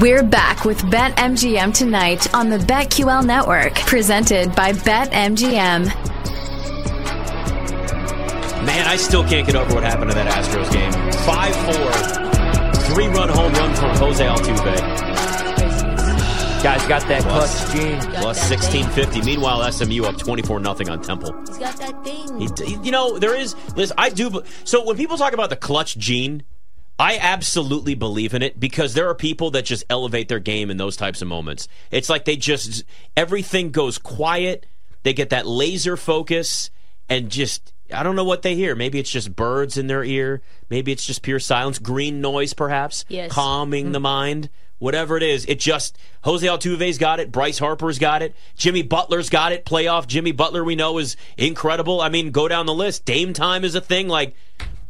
We're back with BetMGM tonight on the BetQL network, presented by BetMGM. Man, I still can't get over what happened in that Astros game. 5 4, three run home run from Jose Altuve. Guys got that Plus- clutch gene. Plus 1650. Meanwhile, SMU up 24 0 on Temple. He's got that thing. He, he- you know, there is. Listen, I do. So when people talk about the clutch gene, I absolutely believe in it because there are people that just elevate their game in those types of moments. It's like they just everything goes quiet. They get that laser focus and just I don't know what they hear. Maybe it's just birds in their ear. Maybe it's just pure silence, green noise, perhaps, Yes. calming the mm-hmm. mind. Whatever it is, it just Jose Altuve's got it. Bryce Harper's got it. Jimmy Butler's got it. Playoff Jimmy Butler, we know, is incredible. I mean, go down the list. Dame time is a thing. Like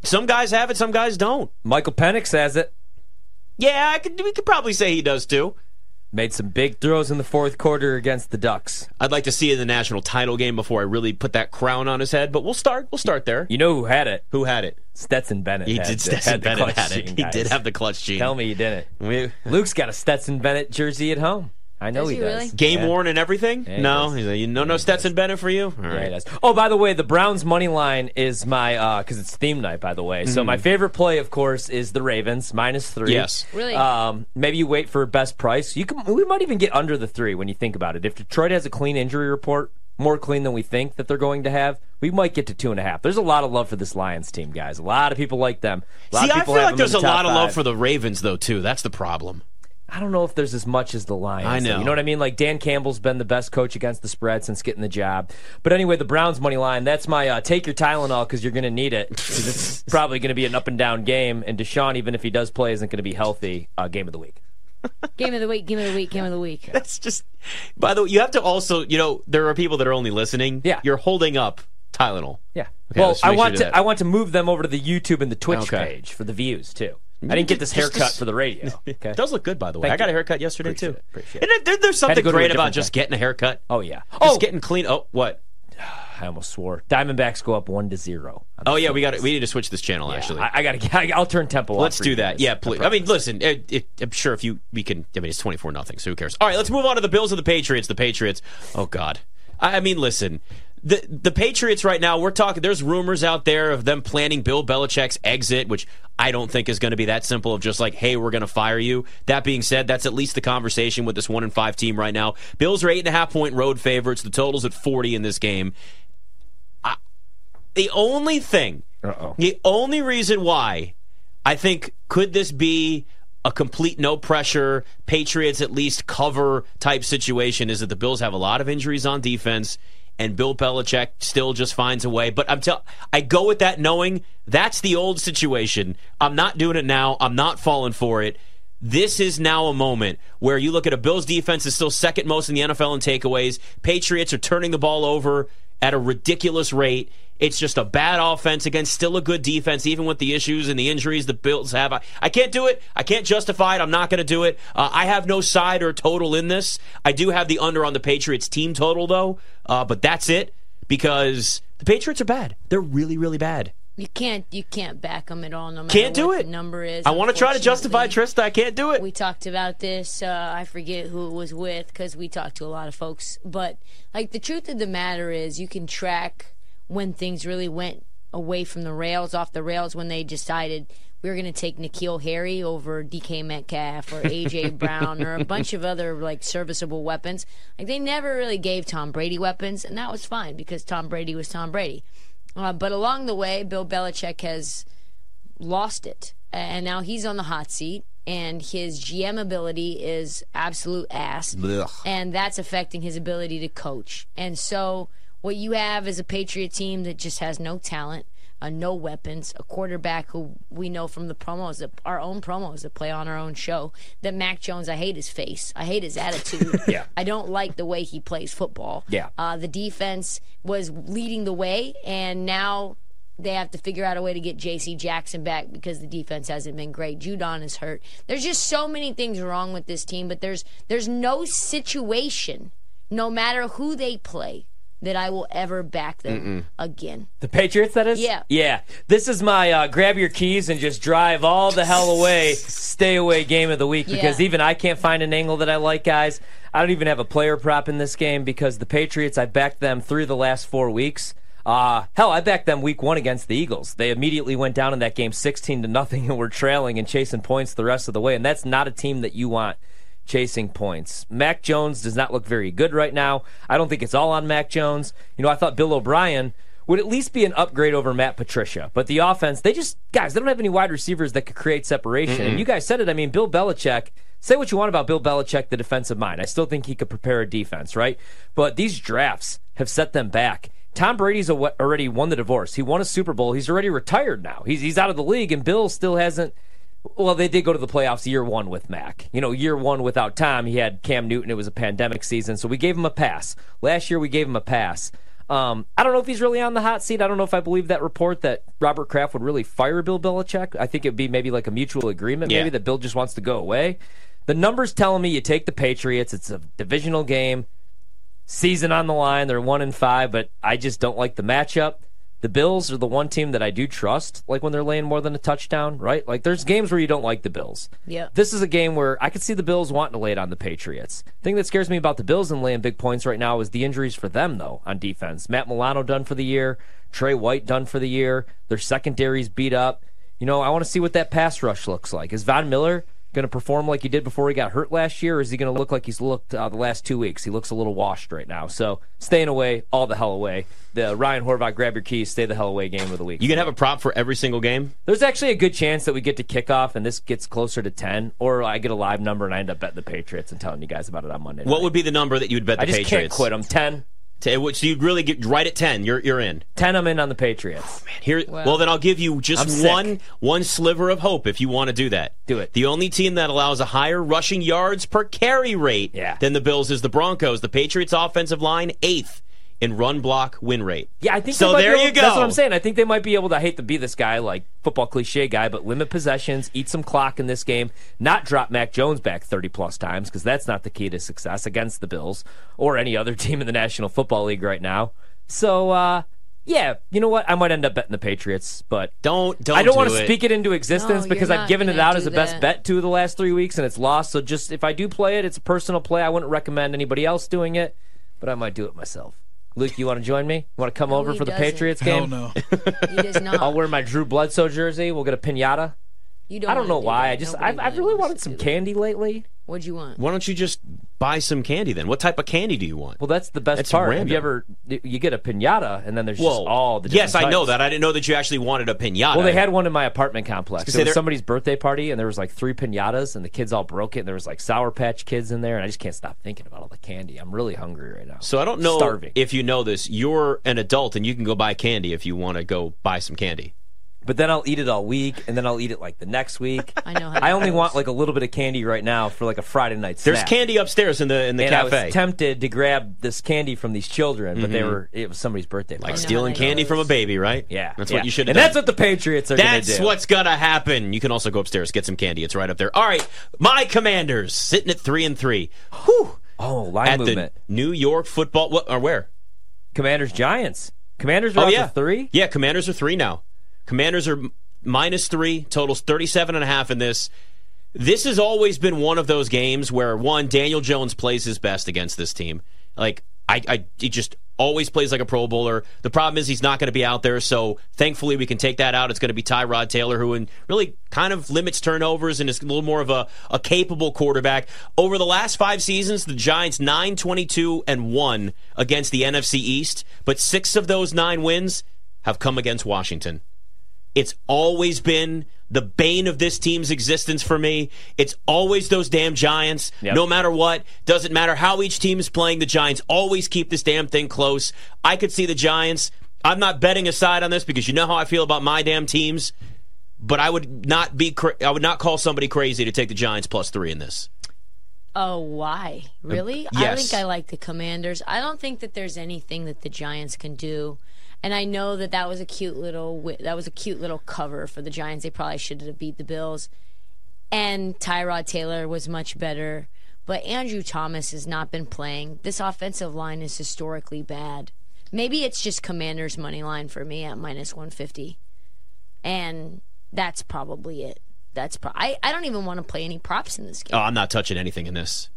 some guys have it, some guys don't. Michael Penix has it. Yeah, I could. We could probably say he does too. Made some big throws in the fourth quarter against the Ducks. I'd like to see it in the national title game before I really put that crown on his head. But we'll start. We'll start there. You know who had it? Who had it? Stetson Bennett. He did. Stetson had Bennett had it. gene, He did have the clutch gene. Tell me you didn't. We- Luke's got a Stetson Bennett jersey at home. I know Does he, he does. really? game Yeah. worn and everything. Yeah, he no, does. he's like, you know, Yeah, no he Stetson Bennett for you. All Yeah, he does. Oh, by the way, the Browns money line is my because it's theme night. By the way, so my favorite play, of course, is the Ravens minus three. Yes. Really? Um, maybe you wait for best price. You can. We might even get under the three when you think about it. If Detroit has a clean injury report, more clean than we think that they're going to have, we might get to two and a half. There's a lot of love for this Lions team, guys. A lot of people like them. A lot See, of I feel like there's a the top lot of love five. for the Ravens though too. That's the problem. I don't know if there's as much as the Lions. I though. know. You know what I mean? Like Dan Campbell's been the best coach against the spread since getting the job. But anyway, the Browns money line. That's my uh, take your Tylenol because you're going to need it. it's probably going to be an up and down game. And Deshaun, even if he does play, isn't going to be healthy. Uh, game of the week. Game of the week, game of the week, game of the week. That's just. By the way, you have to also, you know, there are people that are only listening. Yeah. You're holding up Tylenol. Yeah. Okay, well, I want sure to. that- I want to move them over to the YouTube and the Twitch Okay. page for the views too. I didn't get this haircut for the radio. Okay. It does look good, by the way. Thank I got you. a haircut yesterday Appreciate too. it, appreciate And there- there's something go to a great about different just getting a haircut. oh yeah. Just Oh, getting clean. Oh, what? I almost swore. Diamondbacks go up one to zero. on the Oh yeah, we got. Phillies. We need to switch this channel. actually, I, I got to. I'll turn tempo. off let's for do that. guys. Yeah, please. I mean, listen. It, it, I'm sure if you we can. I mean, it's 24 nothing. So who cares? All right, let's move on to the Bills of the Patriots. The Patriots. Oh God. I, I mean, listen. The the Patriots right now. We're talking. There's rumors out there of them planning Bill Belichick's exit, which I don't think is going to be that simple. Of just like, hey, we're going to fire you. That being said, that's at least the conversation with this one and five team right now. Bills are eight and a half point road favorites. The total's at 40 in this game. The only thing, Uh-oh. the only reason why I think could this be a complete no pressure Patriots at least cover type situation is that the Bills have a lot of injuries on defense and Bill Belichick still just finds a way. But I'm tell I go with that knowing that's the old situation. I'm not doing it now. I'm not falling for it. This is now a moment where you look at a Bills defense is still second most in the NFL in takeaways. Patriots are turning the ball over at a ridiculous rate. It's just a bad offense against still a good defense, even with the issues and the injuries the Bills have. I, I can't do it. I can't justify it. I'm not going to do it. Uh, I have no side or total in this. I do have the under on the Patriots team total, though, uh, but that's it because the Patriots are bad. They're really, really bad. You can't you can't back them at all. No matter Can't do what it. The number is. I want to try to justify. Trista. I can't do it. We talked about this. Uh, I forget who it was with because we talked to a lot of folks. But like the truth of the matter is, you can track when things really went away from the rails, off the rails, when they decided we were going to take N'Keal Harry over DK Metcalf or AJ Brown or a bunch of other like serviceable weapons. Like they never really gave Tom Brady weapons, and that was fine because Tom Brady was Tom Brady. Uh, but along the way, Bill Belichick has lost it. And now he's on the hot seat, and his GM ability is absolute ass. And that's affecting his ability to coach. And so, what you have is a Patriot team that just has no talent, uh, no weapons, a quarterback who we know from the promos, that, our own promos that play on our own show, that Mac Jones, I hate his face. I hate his attitude. Yeah. I don't like the way he plays football. Yeah. Uh, the defense was leading the way, and now they have to figure out a way to get J.C. Jackson back because the defense hasn't been great. Judon is hurt. There's just so many things wrong with this team, but there's there's no situation, no matter who they play, that I will ever back them again. The Patriots, that is? Yeah. Yeah. This is my uh, grab your keys and just drive all the hell away, stay away game of the week because even I can't find an angle that I like, guys. I don't even have a player prop in this game because the Patriots, I backed them through the last four weeks. Uh, hell, I backed them week one against the Eagles. They immediately went down in that game 16 to nothing and were trailing and chasing points the rest of the way. And that's not a team that you want chasing points. Mac Jones does not look very good right now. I don't think it's all on Mac Jones. You know, I thought Bill O'Brien would at least be an upgrade over Matt Patricia. But the offense, they just, guys, they don't have any wide receivers that could create separation. And you guys said it. I mean, Bill Belichick, say what you want about Bill Belichick, the defensive mind. I still think he could prepare a defense, right? But these drafts have set them back. Tom Brady's already won the divorce. He won a Super Bowl. He's already retired now. He's, he's out of the league, and Bill still hasn't. Well, they did go to the playoffs year one with Mac. You know, year one without Tom, he had Cam Newton. It was a pandemic season, so we gave him a pass. Last year, we gave him a pass. Um, I don't know if he's really on the hot seat. I don't know if I believe that report that Robert Kraft would really fire Bill Belichick. I think it'd be maybe like a mutual agreement, maybe Yeah. that Bill just wants to go away. The numbers telling me you take the Patriots. It's a divisional game, season on the line. They're one and five, but I just don't like the matchup. The Bills are the one team that I do trust, like when they're laying more than a touchdown, right? Like there's games where you don't like the Bills. Yeah. This is a game where I could see the Bills wanting to lay it on the Patriots. The thing that scares me about the Bills and laying big points right now is the injuries for them, though, on defense. Matt Milano done for the year, Trey White done for the year. Their secondary's beat up. You know, I want to see what that pass rush looks like. Is Von Miller going to perform like he did before he got hurt last year, or is he going to look like he's looked uh, the last two weeks? He looks a little washed right now. So staying away, all the hell away. The Ryan Horvath, grab your keys, stay the hell away game of the week. You can have a prop for every single game. There's actually a good chance that we get to kickoff and this gets closer to 10, or I get a live number and I end up betting the Patriots and telling you guys about it on Monday. What would be the number that you would bet the I just Patriots? can't quit them. 10. To- which- So you'd really get right at ten. You're you're in. 10 I'm in on the Patriots. Oh, here, well, then I'll give you just one one sliver of hope if you want to do that. Do it. The only team that allows a higher rushing yards per carry rate Yeah. than the Bills is the Broncos. The Patriots' offensive line eighth in run block win rate. Yeah, I think so. they might be There able- you go. That's what I'm saying. I think they might be able to. I hate to be this guy, like football cliche guy, but limit possessions, eat some clock in this game, not drop Mac Jones back 30 plus times because that's not the key to success against the Bills or any other team in the National Football League right now. So, uh, yeah, you know what? I might end up betting the Patriots, but Don't don't. I don't do want to it. speak it into existence No, because I've given it out as the best bet two of the last three weeks and it's lost. So just if I do play it, it's a personal play. I wouldn't recommend anybody else doing it, but I might do it myself. Luke, you want to join me? You want to come No, over for the doesn't. Patriots Hell game? no. He does not. I'll wear my Drew Bledsoe jersey. We'll get a pinata. you don't I don't wanna know why. that. I just Nobody I've, I've really wanted some candy lately. What'd you want? Why don't you just buy some candy then? What type of candy do you want? Well, that's the best That's part. Have you ever you get a pinata and then there's just all the yes, different I know that. I didn't know that you actually wanted a pinata. Well, they had one in my apartment complex. gonna It was somebody's birthday party, and there was like three pinatas, and the kids all broke it, and there was like Sour Patch Kids in there, and I just can't stop thinking about all the candy. I'm really hungry right now. So I don't know Starving. if you know this. You're an adult and you can go buy candy if you want to go buy some candy. But then I'll eat it all week, and then I'll eat it like the next week. I know how I only goes. want like a little bit of candy right now for like a Friday night snack. There's candy upstairs in the in the and I cafe. was tempted to grab this candy from these children, but they mm-hmm. were it was somebody's birthday party. like stealing candy goes. from a baby, right? yeah, that's yeah. what you should And done. that's what the Patriots are going to That's do. what's gonna happen. You can also go upstairs get some candy. It's right up there. All right, my Commanders sitting at three and three. Whew. oh line At movement. the New York Football. What or where? Commanders Giants. Commanders are Oh up yeah, to three. Yeah, Commanders are three now. Commanders are minus three. Totals 37 and a half in this. This has always been one of those games where one Daniel Jones plays his best against this team. Like I, I he just always plays like a Pro Bowler. The problem is he's not going to be out there, so thankfully we can take that out. It's going to be Tyrod Taylor, who really kind of limits turnovers and is a little more of a, a capable quarterback. Over the last five seasons, the Giants 9 22 and 1 against the NFC East, but six of those nine wins have come against Washington. It's always been the bane of this team's existence for me. It's always those damn Giants. Yep. No matter what, doesn't matter how each team is playing, the Giants always keep this damn thing close. I could see the Giants. I'm not betting aside on this because you know how I feel about my damn teams, but I would not be cra- I would not call somebody crazy to take the Giants plus 3 in this. Oh, why? Really? I yes. think I like the Commanders. I don't think that there's anything that the Giants can do. And I know that that was a cute little that was a cute little cover for the Giants. They probably should have beat the Bills. And Tyrod Taylor was much better, but Andrew Thomas has not been playing. This offensive line is historically bad. Maybe it's just Commanders money line for me at minus 150. And that's probably it. That's pro- I, I don't even want to play any props in this game. Oh, I'm not touching anything in this.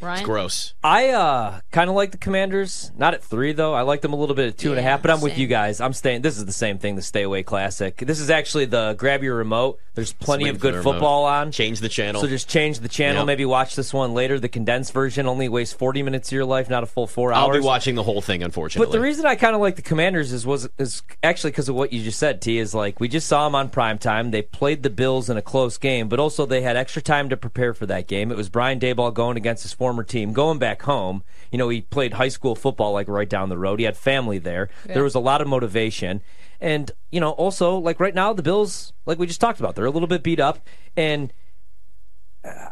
Ryan? It's gross. I uh, kind of like the Commanders. Not at three though. I like them a little bit at two and a half. But I'm with you guys. I'm staying. This is the same thing. The Stay Away Classic. This is actually the grab your remote. There's plenty Swing of for the good remote. football on. Change the channel. So just change the channel. Yep. Maybe watch this one later. The condensed version only wastes 40 minutes of your life, not a full four hours. I'll be watching the whole thing, unfortunately. But the reason I kind of like the Commanders is was is actually because of what you just said. T is like we just saw them on prime time. They played the Bills in a close game, but also they had extra time to prepare for that game. It was Brian Daboll going against his former team, going back home. You know, he played high school football like right down the road. He had family there. There was a lot of motivation, and you know, also like right now the Bills, like we just talked about, they're a little bit beat up and.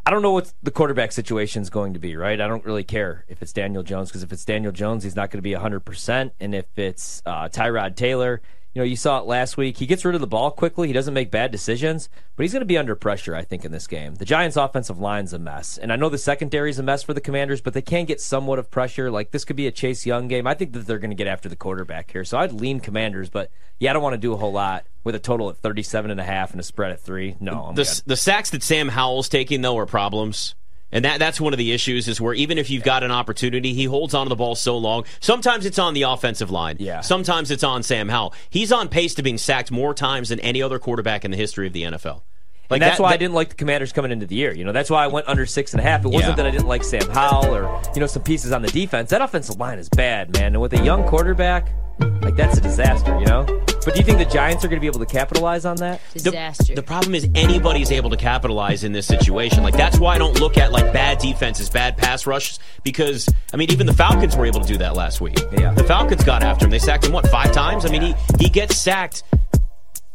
I don't know what the quarterback situation is going to be, right? I don't really care if it's Daniel Jones because if it's Daniel Jones, he's not going to be 100%. And if it's uh, Tyrod Taylor, you know, you saw it last week. He gets rid of the ball quickly. He doesn't make bad decisions, but he's going to be under pressure, I think, in this game. The Giants' offensive line's a mess. And I know the secondary is a mess for the Commanders, but they can get somewhat of pressure. Like, this could be a Chase Young game. I think that they're going to get after the quarterback here. So I'd lean Commanders, but yeah, I don't want to do a whole lot with a total at 37 and a half and a spread at three. No, I'm the good. the sacks that Sam Howell's taking though are problems. And that that's one of the issues is where even if you've got an opportunity, he holds onto the ball so long. Sometimes it's on the offensive line. Yeah. Sometimes it's on Sam Howell. He's on pace to being sacked more times than any other quarterback in the history of the NFL. Like and that's that- why I didn't like the Commanders coming into the year. You know, that's why I went under six and a half. It wasn't Yeah. that I didn't like Sam Howell or you know some pieces on the defense. That offensive line is bad, man. And with a young quarterback, like that's a disaster. You know. But do you think the Giants are going to be able to capitalize on that? The- Disaster. The, problem is anybody's able to capitalize in this situation. Like that's why I don't look at like bad defenses, bad pass rushes, because I mean even the Falcons were able to do that last week. Yeah. The Falcons got after him. They sacked him what five times? I mean he he gets sacked.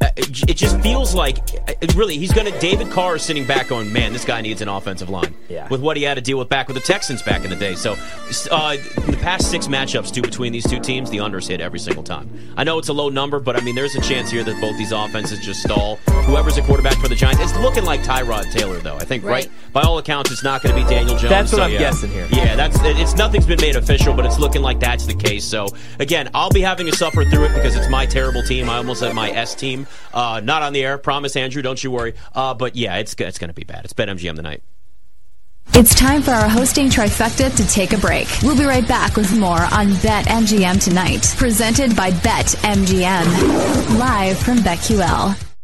Uh, It it just feels like uh, really he's going to. David Carr is sitting back going, man, this guy needs an offensive line. Yeah. With what he had to deal with back with the Texans back in the day. So, uh, the past six matchups too between these two teams, the unders hit every single time. I know it's a low number, but I mean there's a chance here that both these offenses just stall. Whoever's a quarterback for the Giants, it's looking like Tyrod Taylor though. I think right, Right. by all accounts, it's not going to be Daniel Jones. That's what so, I'm yeah. guessing here. Yeah, that's it's nothing's been made official, but it's looking like that's the case. So again, I'll be having to suffer through it because it's my terrible team. I almost said my S team. Uh, not on the air, promise, Andrew. Don't you worry. Uh, but yeah, it's it's going to be bad. It's BetMGM tonight. It's time for our hosting trifecta to take a break. We'll be right back with more on BetMGM tonight, presented by BetMGM, live from BetQL.